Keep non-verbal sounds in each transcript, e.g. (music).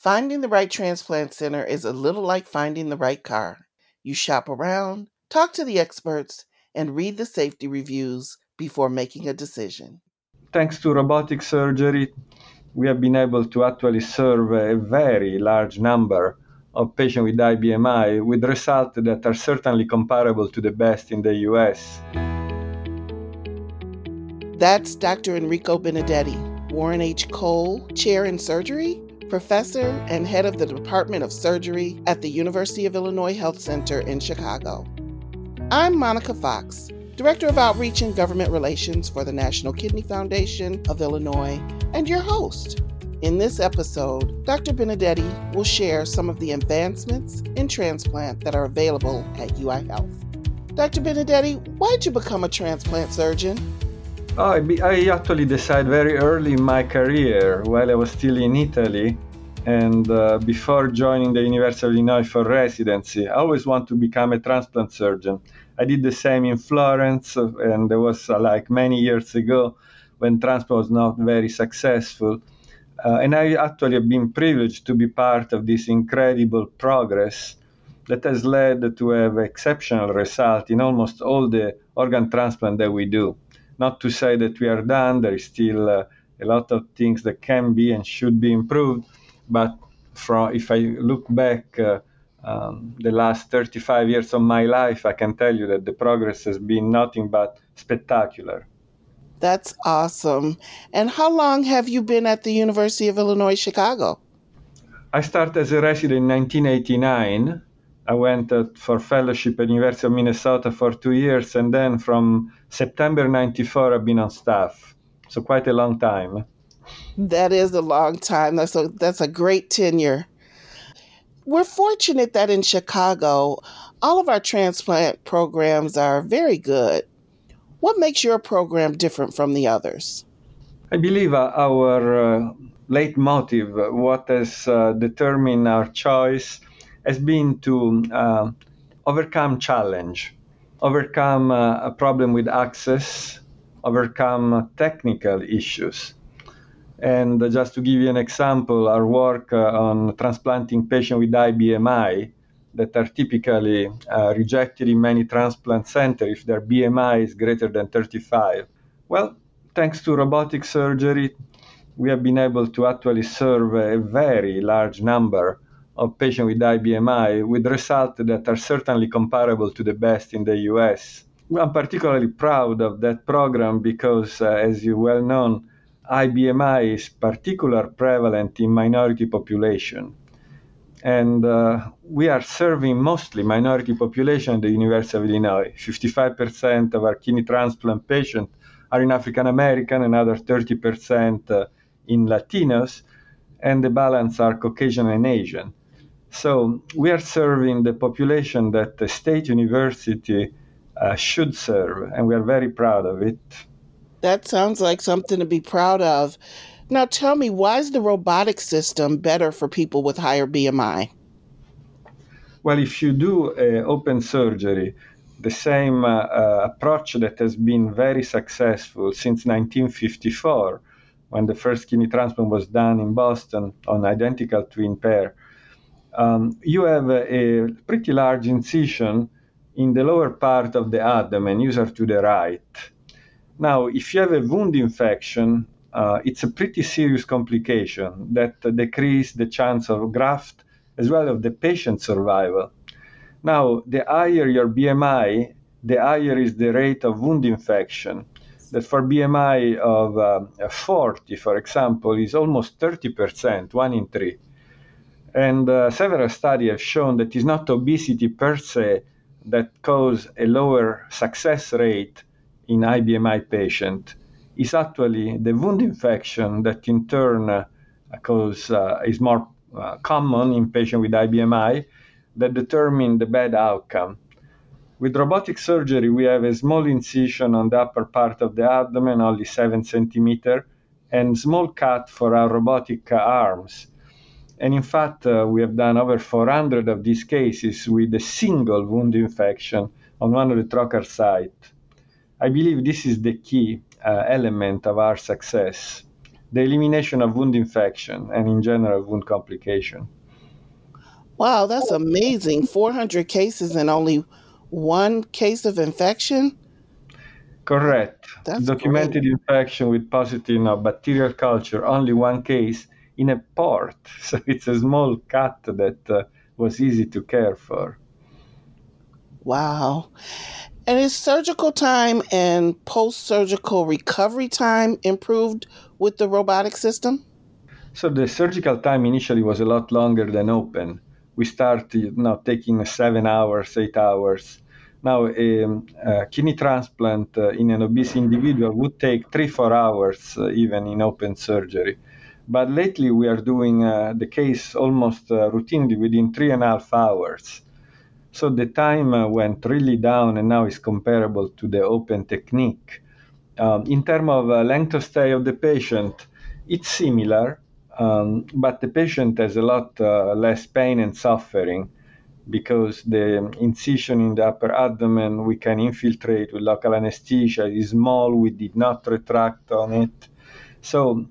Finding the right transplant center is a little like finding the right car. You shop around, talk to the experts, and read the safety reviews before making a decision. Thanks to robotic surgery, we have been able to actually serve a very large number of patients with IBMI with results that are certainly comparable to the best in the US. That's Dr. Enrico Benedetti, Warren H. Cole Chair in Surgery, Professor and Head of the Department of Surgery at the University of Illinois Health Center in Chicago. I'm Monica Fox, Director of Outreach and Government Relations for the National Kidney Foundation of Illinois, and your host. In this episode, Dr. Benedetti will share some of the advancements in transplant that are available at UI Health. Dr. Benedetti, why did you become a transplant surgeon? Oh, I actually decided very early in my career, while I was still in Italy, and uh, before joining the University of Illinois for residency, I always wanted to become a transplant surgeon. I did the same in Florence, and there was uh, like many years ago when transplant was not very successful. Uh, and I actually have been privileged to be part of this incredible progress that has led to have exceptional result in almost all the organ transplant that we do. Not to say that we are done, there is still uh, a lot of things that can be and should be improved, but from, if I look back uh, um, the last 35 years of my life, I can tell you that the progress has been nothing but spectacular. That's awesome. And how long have you been at the University of Illinois Chicago? I started as a resident in 1989. I went uh, for fellowship at University of Minnesota for two years, and then from September 94, I've been on staff. So quite a long time. That is a long time. That's a that's a great tenure. We're fortunate that in Chicago, all of our transplant programs are very good. What makes your program different from the others? I believe our uh, uh, what has uh, determined our choice, has been to uh, overcome challenge, overcome uh, a problem with access, overcome technical issues. And just to give you an example, our work on transplanting patients with IBMI that are typically uh, rejected in many transplant centers if their BMI is greater than 35. Well, thanks to robotic surgery, we have been able to actually serve a very large number of patients with IBMI with results that are certainly comparable to the best in the US. I'm particularly proud of that program because, uh, as you well know, IBMI is particularly prevalent in minority population and uh, we are serving mostly minority population at the University of Illinois. 55% of our kidney transplant patients are in African American, another 30% uh, in Latinos, and the balance are Caucasian and Asian. So we are serving the population that the state university uh, should serve, and we are very proud of it. That sounds like something to be proud of. Now tell me, why is the robotic system better for people with higher BMI? Well, if you do uh, open surgery, the same uh, uh, approach that has been very successful since 1954, when the first kidney transplant was done in Boston on identical twin pair, um, you have a, pretty large incision in the lower part of the abdomen, usually to the right. Now, if you have a wound infection, uh, it's a pretty serious complication that uh, decrease the chance of graft as well as the patient survival. Now, the higher your BMI, the higher is the rate of wound infection. That for BMI of uh, 40, for example, is almost 30%, one in three. And uh, several studies have shown that it's not obesity per se that cause a lower success rate in IBMI patient is actually the wound infection that in turn uh, cause, uh, is more uh, common in patients with IBMI that determine the bad outcome. With robotic surgery, we have a small incision on the upper part of the abdomen, only 7 centimeter, and small cut for our robotic uh, arms. And in fact, uh, we have done over 400 of these cases with a single wound infection on one of the trocar site. I believe this is the key uh, element of our success. the elimination of wound infection and in general wound complication. Wow, that's amazing. 400 cases and only one case of infection? Correct. That's Documented great. infection with positive you know, bacterial culture, only one case in a port. (laughs) So it's a small cut that uh, was easy to care for. Wow. And is surgical time and post surgical recovery time improved with the robotic system? So the surgical time initially was a lot longer than open. We started you know, taking seven hours, eight hours. Now, a, a kidney transplant uh, in an obese individual would take three, four hours, uh, even in open surgery. But lately, we are doing uh, the case almost uh, routinely within three and a half hours. So the time uh, went really down and now is comparable to the open technique. Um, in terms of uh, length of stay of the patient, it's similar, um, but the patient has a lot uh, less pain and suffering because the incision in the upper abdomen we can infiltrate with local anesthesia is small, we did not retract on it. So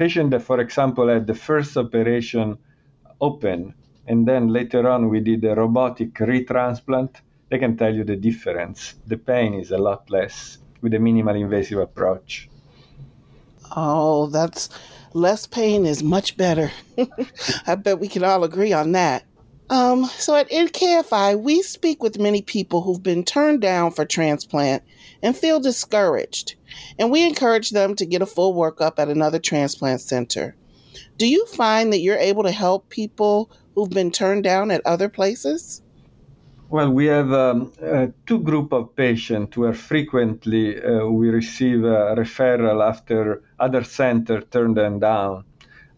patient that, for example, had the first operation open and then later on we did a robotic retransplant, they can tell you the difference. The pain is a lot less with a minimal invasive approach. Oh, that's less pain is much better. (laughs) I bet we can all agree on that. Um, so at NKFI, we speak with many people who've been turned down for transplant and feel discouraged, and we encourage them to get a full workup at another transplant center. Do you find that you're able to help people who've been turned down at other places? Well, we have um, uh, two group of patients where frequently uh, we receive a referral after other center turn them down.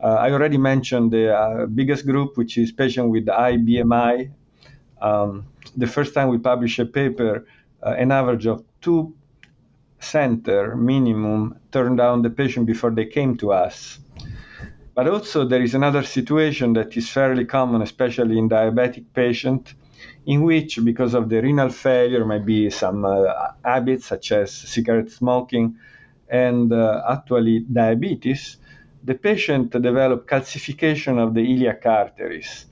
Uh, I already mentioned the uh, biggest group, which is patient with high BMI. Um, the first time we published a paper, uh, an average of two center minimum turned down the patient before they came to us. But also there is another situation that is fairly common, especially in diabetic patients in which, because of the renal failure, maybe some uh, habits such as cigarette smoking and uh, actually diabetes, the patient develop calcification of the iliac arteries.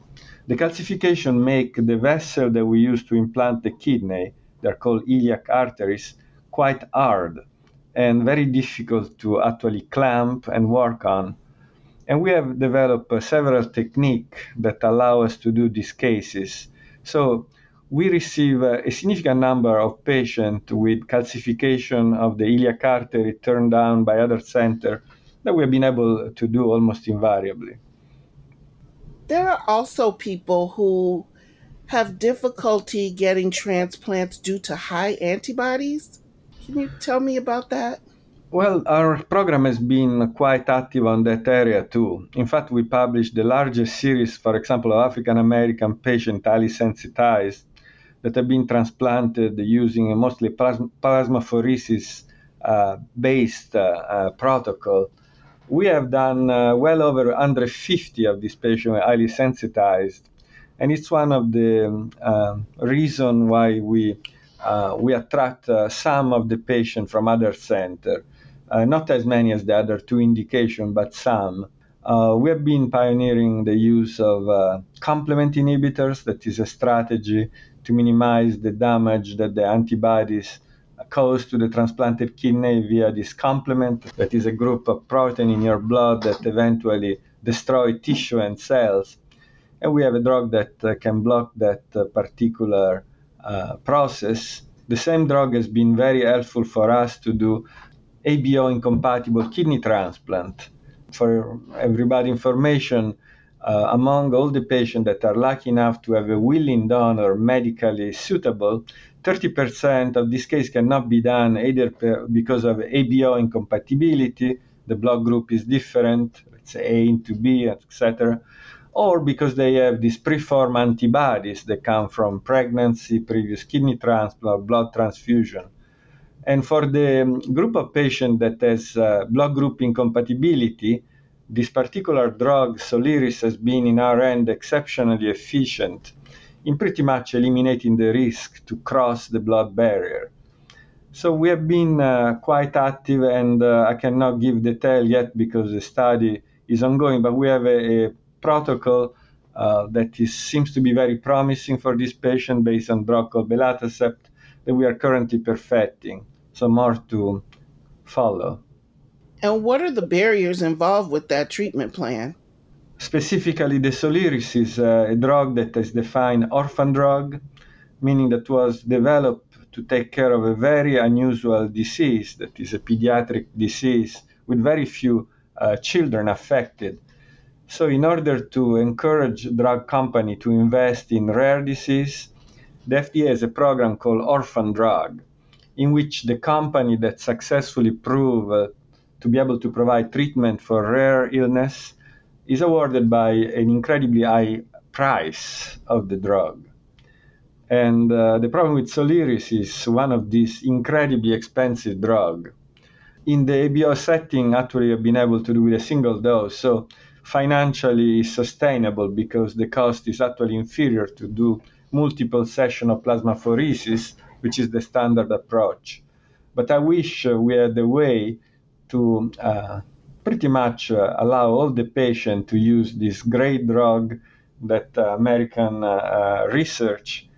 The calcification make the vessel that we use to implant the kidney, they're called iliac arteries, quite hard and very difficult to actually clamp and work on. And we have developed uh, several techniques that allow us to do these cases. So we receive uh, a significant number of patients with calcification of the iliac artery turned down by other center that we have been able to do almost invariably. There are also people who have difficulty getting transplants due to high antibodies. Can you tell me about that? Well, our program has been quite active on that area too. In fact, we published the largest series, for example, of African American patients highly sensitized that have been transplanted using a mostly plasma, plasmapheresis uh, based uh, uh, protocol. We have done uh, well over 150 of these patients highly sensitized, and it's one of the um, reason why we uh, we attract uh, some of the patients from other centers uh, not as many as the other two indications, but some. Uh, we have been pioneering the use of complement inhibitors, that is a strategy to minimize the damage that the antibodies cause to the transplanted kidney via this complement, that is a group of protein in your blood that eventually destroy tissue and cells. And we have a drug that uh, can block that uh, particular uh, process. The same drug has been very helpful for us to do ABO incompatible kidney transplant. For everybody information, uh, among all the patients that are lucky enough to have a willing donor medically suitable, 30% of this case cannot be done either because of ABO incompatibility, the blood group is different, let's say A into B, etc., or because they have these preformed antibodies that come from pregnancy, previous kidney transplant, blood transfusion. And for the group of patients that has uh, blood group incompatibility, this particular drug, Soliris, has been in our end exceptionally efficient in pretty much eliminating the risk to cross the blood barrier. So we have been uh, quite active, and uh, I cannot give detail yet because the study is ongoing. But we have a, a protocol uh, that is, seems to be very promising for this patient based on drug called belatacept that we are currently perfecting. So more to follow. And what are the barriers involved with that treatment plan? Specifically, the Soliris is uh, a drug that is defined orphan drug, meaning that was developed to take care of a very unusual disease that is a pediatric disease with very few uh, children affected. So, in order to encourage drug company to invest in rare disease, the FDA has a program called Orphan Drug, in which the company that successfully prove uh, to be able to provide treatment for rare illness is awarded by an incredibly high price of the drug. And uh, the problem with Soliris is one of these incredibly expensive drug. In the ABO setting, actually, I've been able to do with a single dose. So financially sustainable because the cost is actually inferior to do multiple session of plasmapheresis, which is the standard approach. But I wish we had a way to uh, pretty much uh, allow all the patients to use this great drug that uh, American research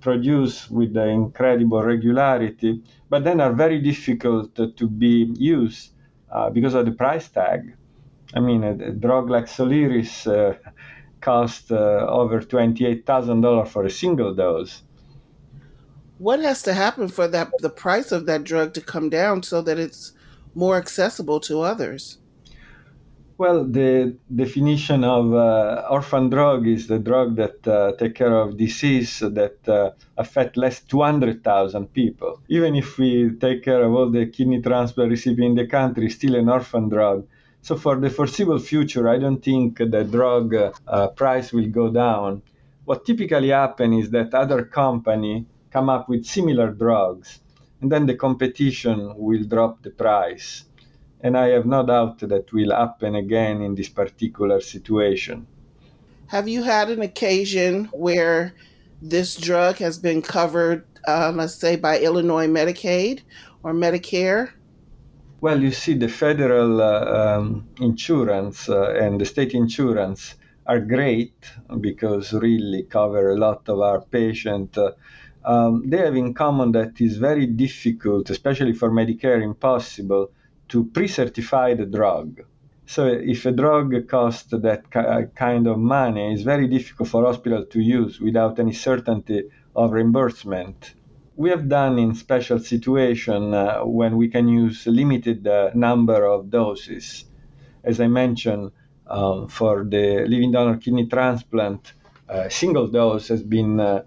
produce with incredible regularity, but then are very difficult to be used because of the price tag. I mean, a, a drug like Soliris uh, cost uh, over $28,000 for a single dose. What has to happen for that the price of that drug to come down so that it's more accessible to others? Well, the definition of uh, orphan drug is the drug that uh, take care of disease that uh, affect less 200,000 people. Even if we take care of all the kidney transplant recipients in the country, still an orphan drug. So for the foreseeable future, I don't think the drug uh, price will go down. What typically happens is that other company come up with similar drugs, and then the competition will drop the price and I have no doubt that will happen again in this particular situation. Have you had an occasion where this drug has been covered, uh, let's say, by Illinois Medicaid or Medicare? Well, you see, the federal uh, um, insurance uh, and the state insurance are great because really cover a lot of our patients. Uh, um, they have in common that it's very difficult, especially for Medicare, impossible to pre-certify the drug. So if a drug costs that kind of money, it's very difficult for hospital to use without any certainty of reimbursement. We have done in special situation uh, when we can use limited uh, number of doses. As I mentioned, um, for the living donor kidney transplant, uh, single dose has been uh, uh,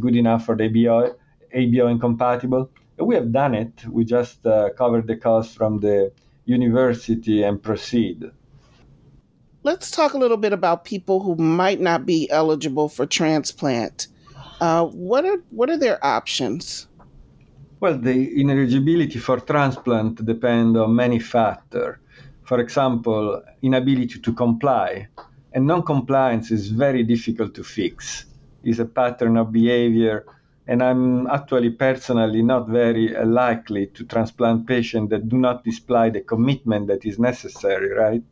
good enough for the ABO, ABO incompatible. We have done it. We just uh, covered the cost from the university and proceed. Let's talk a little bit about people who might not be eligible for transplant. Uh, what are what are their options? Well, the ineligibility for transplant depend on many factors. For example, inability to comply, and non-compliance is very difficult to fix. It's a pattern of behavior and I'm actually personally not very likely to transplant patients that do not display the commitment that is necessary, right?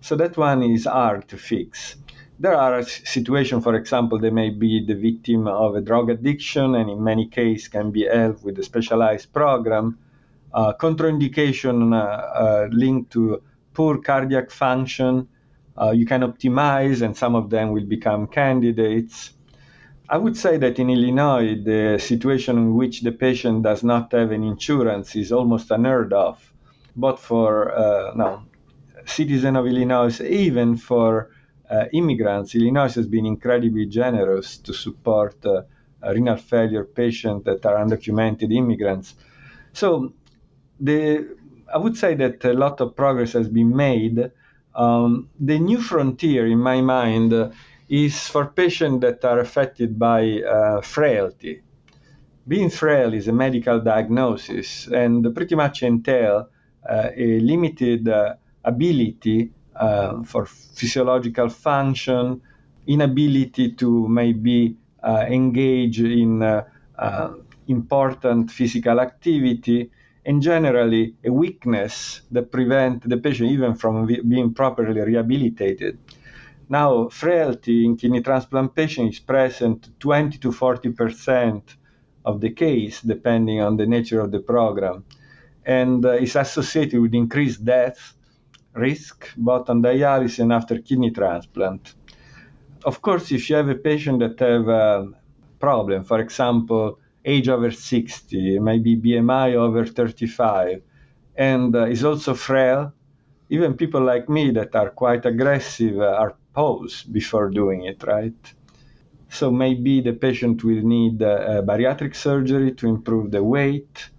So that one is hard to fix. There are situations, for example, they may be the victim of a drug addiction, and in many cases can be helped with a specialized program. Uh, contraindication uh, uh, linked to poor cardiac function, uh, you can optimize, and some of them will become candidates. I would say that in Illinois, the situation in which the patient does not have an insurance is almost unheard of, but for uh, no, citizen of Illinois, even for uh, immigrants, Illinois has been incredibly generous to support uh, renal failure patients that are undocumented immigrants. So, the I would say that a lot of progress has been made. Um, the new frontier, in my mind, is for patients that are affected by uh, frailty. Being frail is a medical diagnosis and pretty much entail uh, a limited uh, ability uh, for physiological function, inability to maybe uh, engage in uh, important physical activity, and generally a weakness that prevent the patient even from being properly rehabilitated. Now, frailty in kidney transplant patients is present 20 to 40 percent of the case, depending on the nature of the program, and uh, is associated with increased death risk both on dialysis and after kidney transplant. Of course, if you have a patient that have a problem, for example, age over 60, maybe BMI over 35, and uh, is also frail, even people like me that are quite aggressive uh, are paused before doing it, right? So maybe the patient will need bariatric surgery to improve the weight.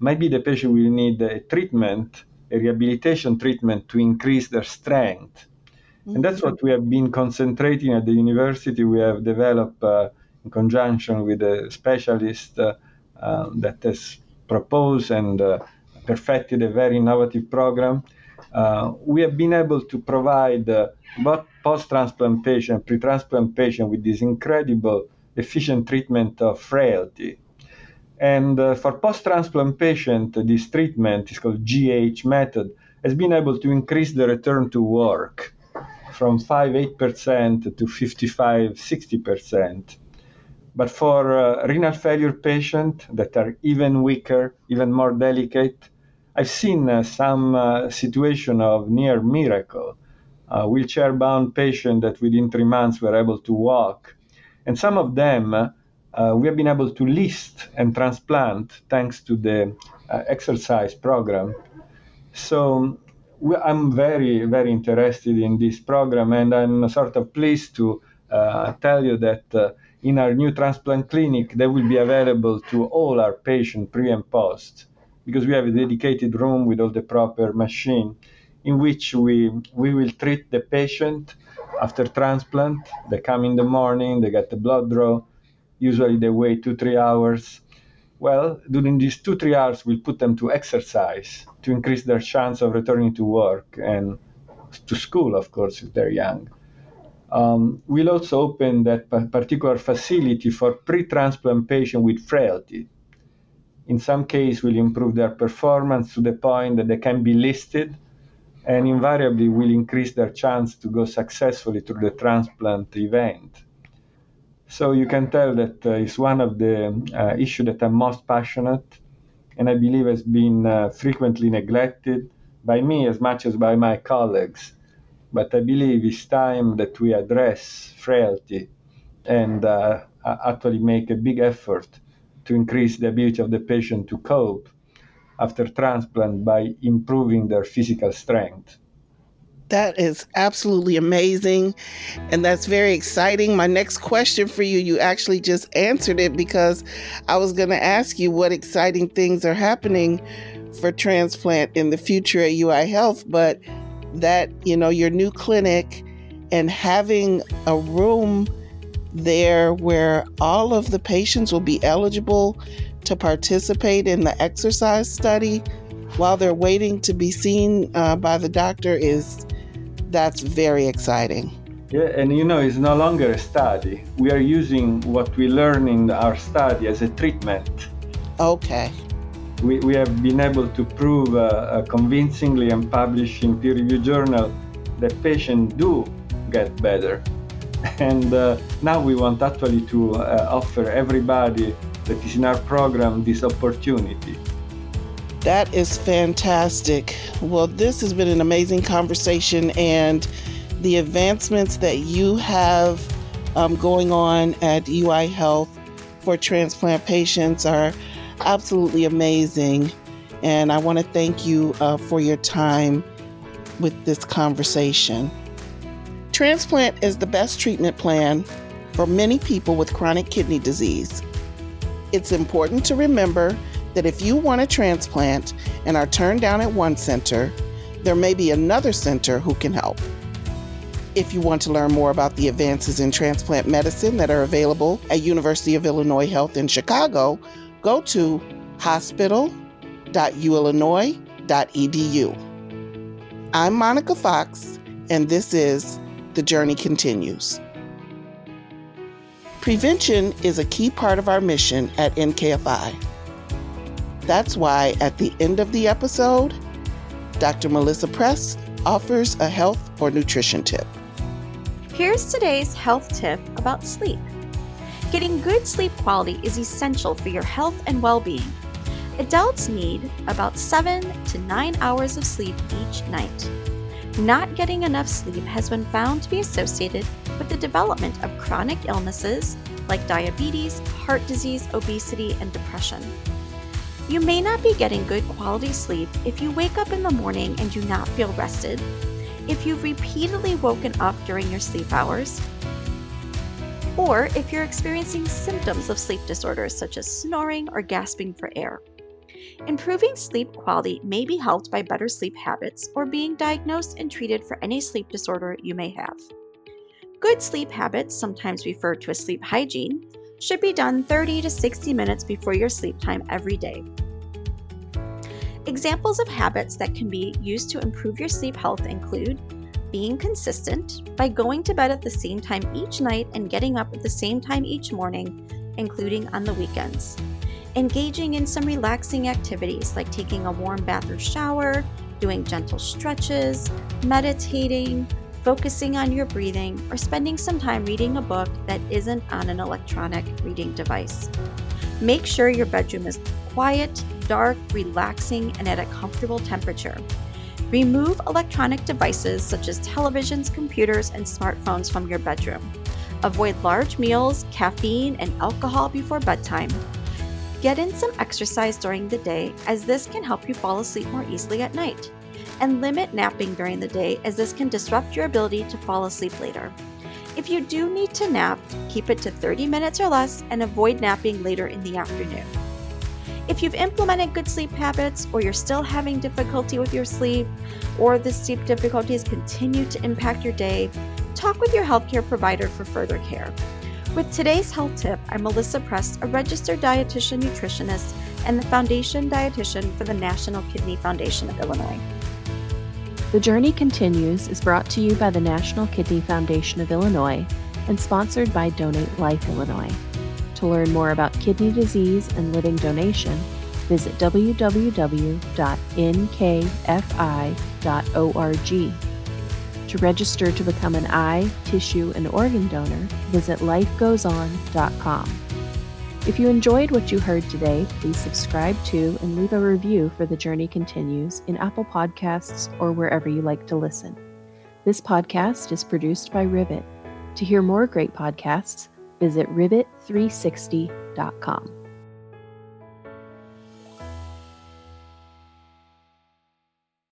Maybe the patient will need a treatment, a rehabilitation treatment to increase their strength. Mm-hmm. And that's what we have been concentrating at the university. We have developed uh, in conjunction with a specialist uh, uh, that has proposed and uh, perfected a very innovative program. Uh, we have been able to provide uh, both post-transplant patient, pre-transplant patient with this incredible efficient treatment of frailty. And uh, for post-transplant patient, this treatment is called GH method, has been able to increase the return to work from 5-8% to 55-60%. But for uh, renal failure patients that are even weaker, even more delicate, I've seen uh, some uh, situation of near miracle uh, wheelchair bound patient that within three months were able to walk. And some of them we have been able to list and transplant thanks to the exercise program. So I'm very, very interested in this program, and I'm sort of pleased to uh, tell you that uh, in our new transplant clinic, they will be available to all our patients pre and post because we have a dedicated room with all the proper machine in which we, we will treat the patient after transplant. They come in the morning, they get the blood draw. Usually they wait two, three hours. Well, during these two, three hours, we'll put them to exercise to increase their chance of returning to work and to school, of course, if they're young. Um, we'll also open that particular facility for pre-transplant patients with frailty. In some cases, we'll improve their performance to the point that they can be listed and invariably will increase their chance to go successfully through the transplant event. So you can tell that uh, it's one of the uh, issues that I'm most passionate and I believe has been uh, frequently neglected by me as much as by my colleagues. But I believe it's time that we address frailty and uh, actually make a big effort to increase the ability of the patient to cope after transplant by improving their physical strength. That is absolutely amazing. And that's very exciting. My next question for you, you actually just answered it because I was going to ask you what exciting things are happening for transplant in the future at UI Health. But that, you know, your new clinic and having a room there where all of the patients will be eligible to participate in the exercise study while they're waiting to be seen uh, by the doctor is that's very exciting. Yeah, and you know, it's no longer a study. We are using what we learn in our study as a treatment. Okay. We, we have been able to prove uh, uh, convincingly and publish in peer reviewed journal that patients do get better. (laughs) And uh, now we want actually to uh, offer everybody that is in our program this opportunity. That is fantastic. Well, this has been an amazing conversation, and the advancements that you have um, going on at UI Health for transplant patients are absolutely amazing. And I want to thank you uh, for your time with this conversation. Transplant is the best treatment plan for many people with chronic kidney disease. It's important to remember that if you want a transplant and are turned down at one center, there may be another center who can help. If you want to learn more about the advances in transplant medicine that are available at University of Illinois Health in Chicago, go to hospital.uillinois.edu. I'm Monica Fox, and this is The Journey Continues. Prevention is a key part of our mission at NKFI. That's why at the end of the episode, Dr. Melissa Prest offers a health or nutrition tip. Here's today's health tip about sleep. Getting good sleep quality is essential for your health and well being. Adults need about 7 to 9 hours of sleep each night. Not getting enough sleep has been found to be associated with the development of chronic illnesses like diabetes, heart disease, obesity, and depression. You may not be getting good quality sleep if you wake up in the morning and do not feel rested, if you've repeatedly woken up during your sleep hours, or if you're experiencing symptoms of sleep disorders such as snoring or gasping for air. Improving sleep quality may be helped by better sleep habits or being diagnosed and treated for any sleep disorder you may have. Good sleep habits, sometimes referred to as sleep hygiene, should be done 30 to 60 minutes before your sleep time every day. Examples of habits that can be used to improve your sleep health include being consistent by going to bed at the same time each night and getting up at the same time each morning, including on the weekends. Engaging in some relaxing activities like taking a warm bath or shower, doing gentle stretches, meditating, focusing on your breathing, or spending some time reading a book that isn't on an electronic reading device. Make sure your bedroom is quiet, dark, relaxing, and at a comfortable temperature. Remove electronic devices such as televisions, computers, and smartphones from your bedroom. Avoid large meals, caffeine, and alcohol before bedtime. Get in some exercise during the day, as this can help you fall asleep more easily at night and limit napping during the day as this can disrupt your ability to fall asleep later. If you do need to nap, keep it to 30 minutes or less and avoid napping later in the afternoon. If you've implemented good sleep habits or you're still having difficulty with your sleep or the sleep difficulties continue to impact your day, talk with your healthcare provider for further care. With today's health tip, I'm Melissa Prest, a registered dietitian nutritionist and the foundation dietitian for the National Kidney Foundation of Illinois. The Journey Continues is brought to you by the National Kidney Foundation of Illinois and sponsored by Donate Life Illinois. To learn more about kidney disease and living donation, visit www.nkfi.org. To register to become an eye, tissue, and organ donor, visit lifegoeson.com. If you enjoyed what you heard today, please subscribe to and leave a review for The Journey Continues in Apple Podcasts or wherever you like to listen. This podcast is produced by Rivet. To hear more great podcasts, visit rivet360.com.